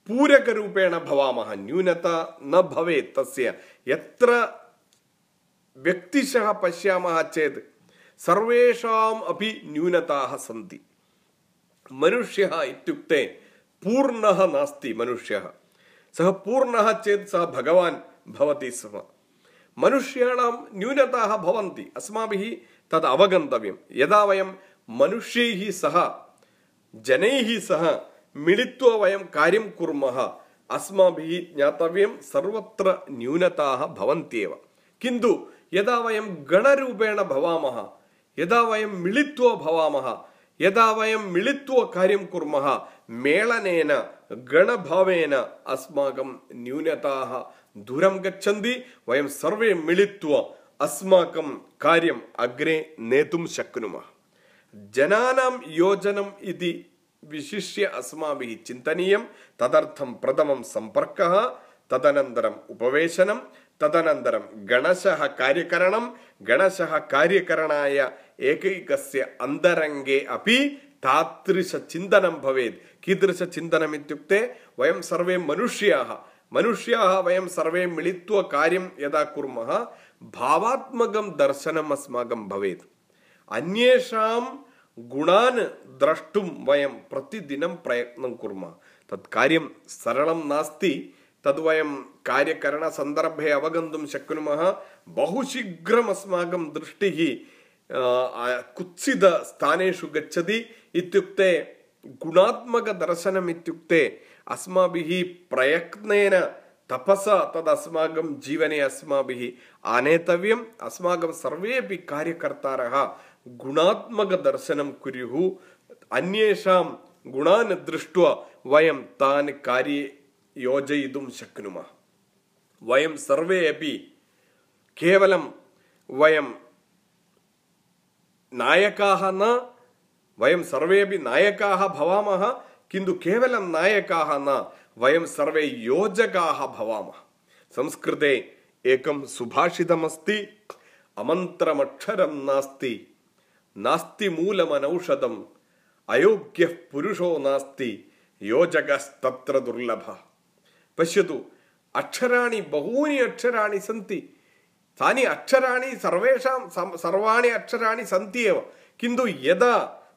पूरकरूपेण भवामः। न्यूनता न भवेत् तस्य। यत्र व्यक्तिशः पश्यामः चेत् सर्वेषाम् अपि न्यूनताः सन्ति। मनुष्यः इत्युक्ते पूर्णः नास्ति मनुष्यः। सः पूर्णः चेत् सः भगवान् भवति स्म। मनुष्याणां न्यूनताः भवन्ति। अस्माभिः तद् अवगन्तव्यं। यदा वयं मनुष्यैः सह जनैः सह मिलित्वा वयं कार्यं कुर्मः अस्माभिः ज्ञातव्यं सर्वत्र न्यूनताः भवन्त्येव किन्तु यदा वयं गणरूपेण भवामः यदा वयं मिलित्वा भवामः यदा वयं मिलित्वा कार्यं कुर्मः मेलनेन गणभावेन अस्माकं न्यूनताः दूरं गच्छन्ति वयं सर्वे मिलित्वा अस्माकं कार्यम् अग्रे नेतुं शक्नुमः जनानां योजनम् इति विशिष्य अस्माभिः चिन्तनीयं तदर्थं प्रथमं सम्पर्कः तदनन्तरम् उपवेशनं तदनन्तरं गणशः कार्यकरणं गणशः कार्यकरणाय एकैकस्य अन्तरङ्गे अपि तादृशचिन्तनं भवेत् कीदृशचिन्तनम् इत्युक्ते वयं सर्वे मनुष्याः मनुष्याः वयं सर्वे मिलित्वा कार्यं यदा कुर्मः भावात्मकं दर्शनम् अस्माकं भवेत् अन्येषां गुणान् द्रष्टुं वयं प्रतिदिनं प्रयत्नं कुर्मः तत् कार्यं सरलं नास्ति तद् वयं कार्यकरणसन्दर्भे अवगन्तुं शक्नुमः बहु शीघ्रम् अस्माकं दृष्टिः कुत्सितस्थानेषु गच्छति इत्युक्ते गुणात्मकदर्शनम् इत्युक्ते अस्माभिः प्रयत्नेन तपसा तद् अस्माकं जीवने अस्माभिः आनेतव्यम् अस्माकं सर्वेपि कार्यकर्तारः गुणात्मकदर्शनं कुर्युः अन्येषां गुणान् दृष्ट्वा वयं तान् कार्ये योजयितुं शक्नुमः वयं सर्वे अपि केवलं वयं नायकाः न वयं सर्वे अपि नायकाः भवामः किन्तु केवलं नायकाः न वयं सर्वे योजकाः भवामः संस्कृते एकं सुभाषितमस्ति अमन्त्रमक्षरं नास्ति ನಾಸ್ತಿ ಮೂಲಮನೌಷಧಂ. ಅಯೋಗ್ಯ ಪುರುಷೋ ನಾಸ್ತಿ. ಯೋಜಗಸ್ತತ್ರ ದುರ್ಲಭ. ಪಶ್ಯದು ಅಕ್ಷರಾಣಿ, ಬಹೂನಿ ಅಕ್ಷರಾಣಿ ಸಂತಿ. ತಾನಿ ಅಕ್ಷರಾಣಿ ಸರ್ವೇಷಾಂ ಸರ್ವಾಣಿ ಅಕ್ಷರಾಣಿ ಸಂತಿ ಕಿಂದು ಯದ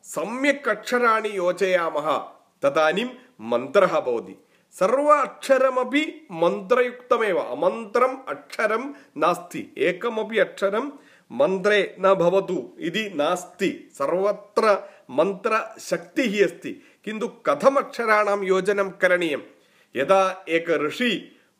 ಸಮ್ಯಕ್ ಅಕ್ಷರಾಣಿ ಯೋಚಯಾಮಃ. ತದಾನಿಂ ಮಂತ್ರ ಭವತಿ ಸರ್ವ ಅಕ್ಷರಮಿ ಮಂತ್ರಯುಕ್ತಮೇವ. ಅಮಂತ್ರಂ ಅಕ್ಷರಂ ನಾಸ್ತಿ. ಏಕಮಿ ಅಕ್ಷರಂ മന്ത്രേ നവതു ഭവതു ഇതി നാസ്തി. സർവത്ര മന്ത്രശക്തി ഹി അസ്തി. കിന്തു കഥമക്ഷരാണാം യോജനം കരണീയം. യഥാ ഏക ഋഷി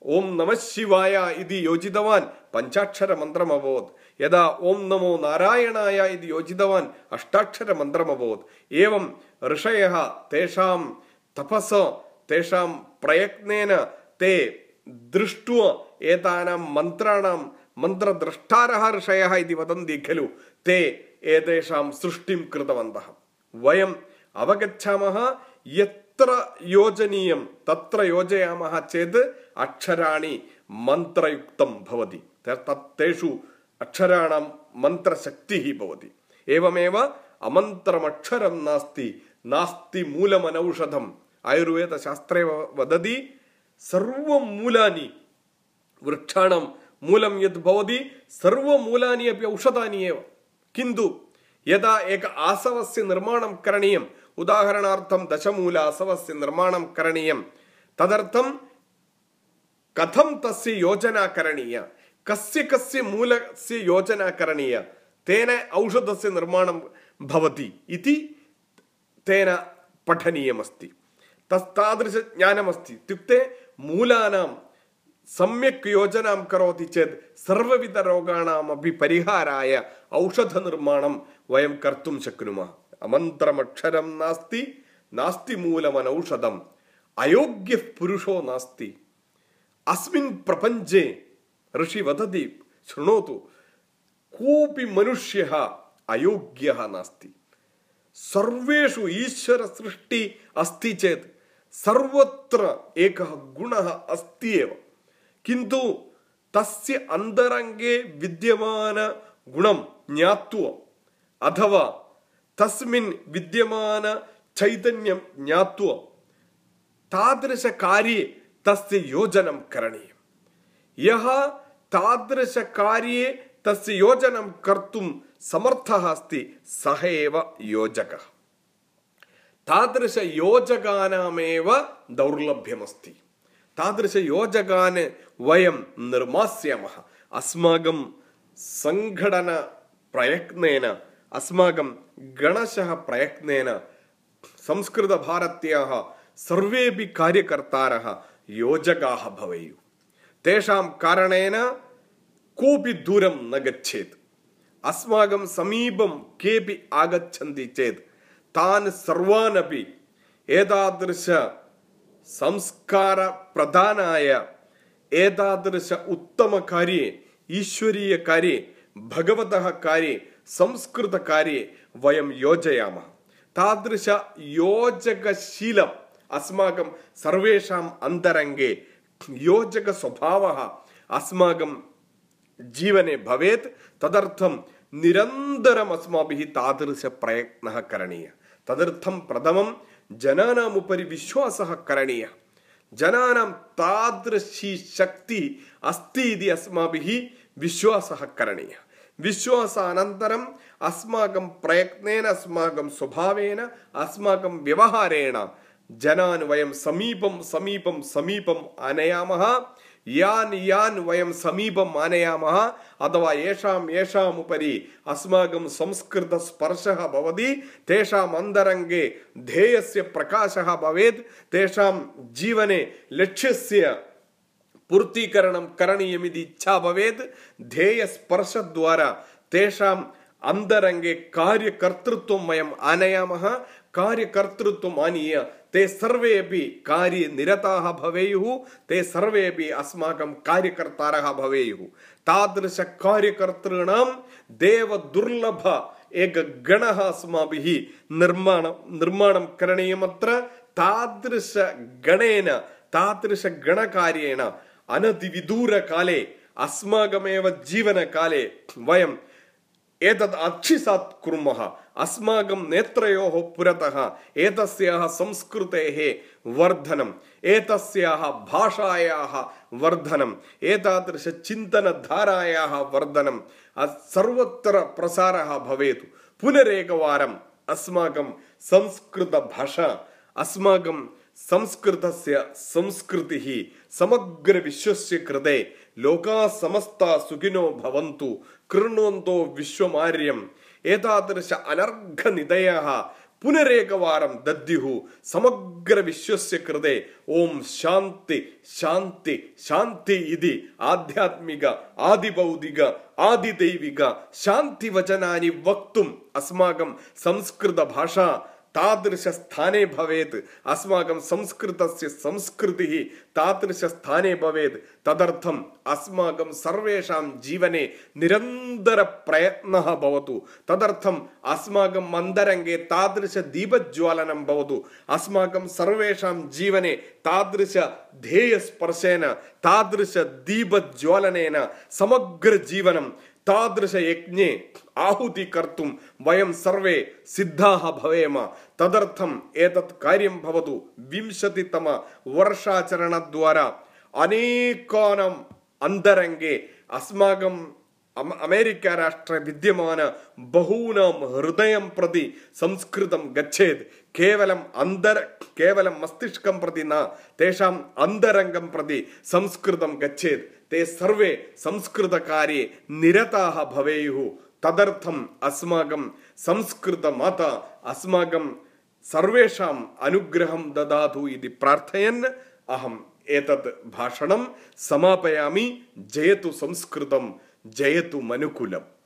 ഓം നമ ശിവായ ഇതി യോജിതവാൻ പഞ്ചാക്ഷര മന്ത്രം മന്ത്രമഭവത് യഥാ ഓം നമോ നാരായണായ ഇതി യോജിതവാൻ അഷ്ടാക്ഷര മന്ത്രം മന്ത്രമഭവത് ഏവം ഋഷയ തേഷാം തപസ തേഷാം പ്രയത്നേന തേ ദൃഷ്ട ഏതാനാം മന്ത്രാണാം मन्त्रद्रष्टारः ऋषयः इति वदन्ति खलु ते एतेषां सृष्टिं कृतवन्तः। वयम् अवगच्छामः यत्र योजनीयं तत्र योजयामः चेत् अक्षराणि मन्त्रयुक्तं भवति। तत् तेषु अक्षराणां मन्त्रशक्तिः भवति। एवमेव अमन्त्रमक्षरं नास्ति नास्ति मूलमनौषधम्। आयुर्वेदशास्त्रे वदति सर्वमूलानि वृक्षाणां മൂലം യത് ഭവതി സർവമൂലാനി അപ്പൊ ഔഷധാനിയേവ കിന്തു യഥാ ഏക ആസവസ്യ നിർമ്മാണം കരണീയം. ഉദാഹരണാർത്ഥം ദശമൂല ആസവസ്യ നിർമ്മാണം കരണീയം. തദർത്ഥം കഥം തസ്യ യോജന കരണീയ. കസ്യ കസ്യ മൂലസ്യ യോജന കരണീയ. തേന ഔഷധസ്യ നിർമ്മാണം ഭവതി ഇതി തേന പഠനീയമസ്തി. തസ് താദൃശ ജ്ഞാനമസ്തി ഇത്യുക്തെ മൂലാനാം സമ്യക് യോജനാം കരോതി ചേത് സർവവിധ രോഗാണാമപി പരിഹാരായ ഔഷധ നിർമ്മാണം വയം കർത്തും ശക്നുമ. അമന്ത്രമക്ഷരം നാസ്തി നാസ്തി മൂലമനൌഷധം. അയോഗ്യ പുരുഷോ നാസ്തി. അസ്മിൻ പ്രപഞ്ചേ ഋഷി വധതി ശൃണോതു കോപി മനുഷ്യ അയോഗ്യ നാസ്തി. സർവേഷു ഈശ്വര സൃഷ്ടി അസ്തി ചേത് സർവത്ര ഏക ഗുണ അസ്തിയേവ किन्तु तस्य अन्तरङ्गे विद्यमानगुणं ज्ञात्वा अथवा तस्मिन् विद्यमानचैतन्यं ज्ञात्वा तादृशकार्ये तस्य योजनं करणीयं यः तादृशकार्ये तस्य योजनं कर्तुं समर्थः अस्ति सः एव योजकः तादृशयोजकानामेव दौर्लभ्यमस्ति താദൃശ യോജകാന് വയം നിർമാസ്യാമ അസ്മാകം സംഘടന പ്രയത്നേന അസ്മാകം ഗണശ പ്രയത്നേന സംസ്കൃത സംസ്കൃതഭാരത്യാ സർവേപി കാര്യകർത്താര യോജകാഹ ഭവയു തേഷാം കാരണേന കോപി ദൂരം നഗച്ഛേത് അസ്മാകം സമീപം കേപി ആഗച്ഛന്തി ചേത് താൻ സർവാനപി ഏതാദൃശ സംസ്കാര പ്രധാനായ ഏതാദൃശ ഉത്തമ കാര്യ ഈശ്വരീയ കാര്യ ഭഗവത കാര്യ സംസ്കൃത കാര്യ വയം യോജയാമ താദൃശ യോജകശീലം അസ്മാകം സർവേഷാം അന്തരംഗെ യോജക സ്വഭാവ അസ്മാകം ജീവനെ ഭവേത് തദർത്ഥം നിരന്തരം അസ്മാഭി താദൃശ പ്രയത്ന കരണീയ. തദർത്ഥം പ്രഥമം जनानाम् उपरि विश्वासः करणीयः जनानां तादृशी शक्तिः अस्ति इति अस्माभिः विश्वासः करणीयः विश्वासानन्तरम् अस्माकं प्रयत्नेन अस्माकं स्वभावेन अस्माकं व्यवहारेण जनान् वयं समीपं समीपं समीपम् आनयामः यान् यान् वयं समीपम् आनयामः अथवा येषां येषाम् उपरि अस्माकं संस्कृतस्पर्शः भवति, तेषाम् अन्तरङ्गे ध्येयस्य प्रकाशः भवेत्, तेषां जीवने लक्ष्यस्य पूर्तीकरणं करणीयमिति इच्छा भवेत्, ध्येयस्पर्शद्वारा तेषाम् अन्तरङ्गे कार्यकर्तृत्वं वयम् आनयामः, कार्यकर्तृत्वम् आनीय ते सर्वे अपि कार्ये निरताः भवेयुः ते सर्वे अपि अस्माकं कार्यकर्तारः भवेयुः। तादृशकार्यकर्तॄणां देवदुर्लभ एकगणः अस्माभिः निर्माणं निर्माणं करणीयमत्र तादृशगणेन तादृशगणकार्येण अनतिविदूरकाले अस्माकमेव जीवनकाले वयं एतद् अक्षिसात् कुर्मः अस्माकं नेत्रयोः पुरतः एतस्याः संस्कृतेः वर्धनम् एतस्याः भाषायाः वर्धनम् एतादृशचिन्तनधारायाः वर्धनं सर्वत्र प्रसारः भवेत्। पुनरेकवारम् अस्माकं संस्कृतभाषा अस्माकं संस्कृतस्य संस्कृतिः समग्रविश्वस्य कृते लोकाः समस्ता सुखिनो भवन्तु कृण्वन्तो विश्वमार्यम् ഏതാദൃശ അനർഘനിതയ പുനരേകവാരം ദദ്യുഹു സമഗ്ര വിശ്വസ്യ കൃതേ. ഓം ശാന്തി ശാന്തി ശാന്തി ഇതി ആധ്യാത്മിക ആദിഭൗതിക ആദിദൈവിക ശാന്തി വചനാനി വക്തും. അസ്മാകം സംസ്കൃത ഭാഷ तादृशस्थाने भवेत् अस्माकं संस्कृतस्य संस्कृतिः तादृशस्थाने भवेत् तदर्थम् अस्माकं सर्वेषां जीवने निरन्तरप्रयत्नः भवतु तदर्थम् अस्माकम् अन्तरङ्गे तादृशदीपज्वालनं भवतु अस्माकं सर्वेषां जीवने तादृशध्येयस्पर्शेन तादृशदीपज्वालनेन समग्रजीवनं താദൃശ യജ്ഞേ ആഹുതി കർത്തും വയം സർവേ സിദ്ധാഹ ഭവേമ. തദർത്ഥം ഏതത് കാര്യം ഭവതു? വിംശതിതമ വർഷാചരണദ്വാര. അനേകാനം അന്തരംഗേ. അസ്മാകം അമേരിക്ക രാഷ്ട്ര വിദ്യമാന ബഹൂനാം ഹൃദയം പ്രതി സംസ്കൃതം ഗച്ഛേത്. കേവലം അന്തര കേവലം മസ്തിഷ്കം പ്രതി നാം. അന്തരംഗം പ്രതി സംസ്കൃതം ഗച്ഛേത്. ते सर्वे संस्कृतकार्ये निरताः भवेयुः। तदर्थम् अस्माकं संस्कृतमाता अस्माकं सर्वेषाम् अनुग्रहं ददातु इति प्रार्थयन्। अहम् एतत् भाषणं समापयामि। जयतु संस्कृतं जयतु मनुकुलम्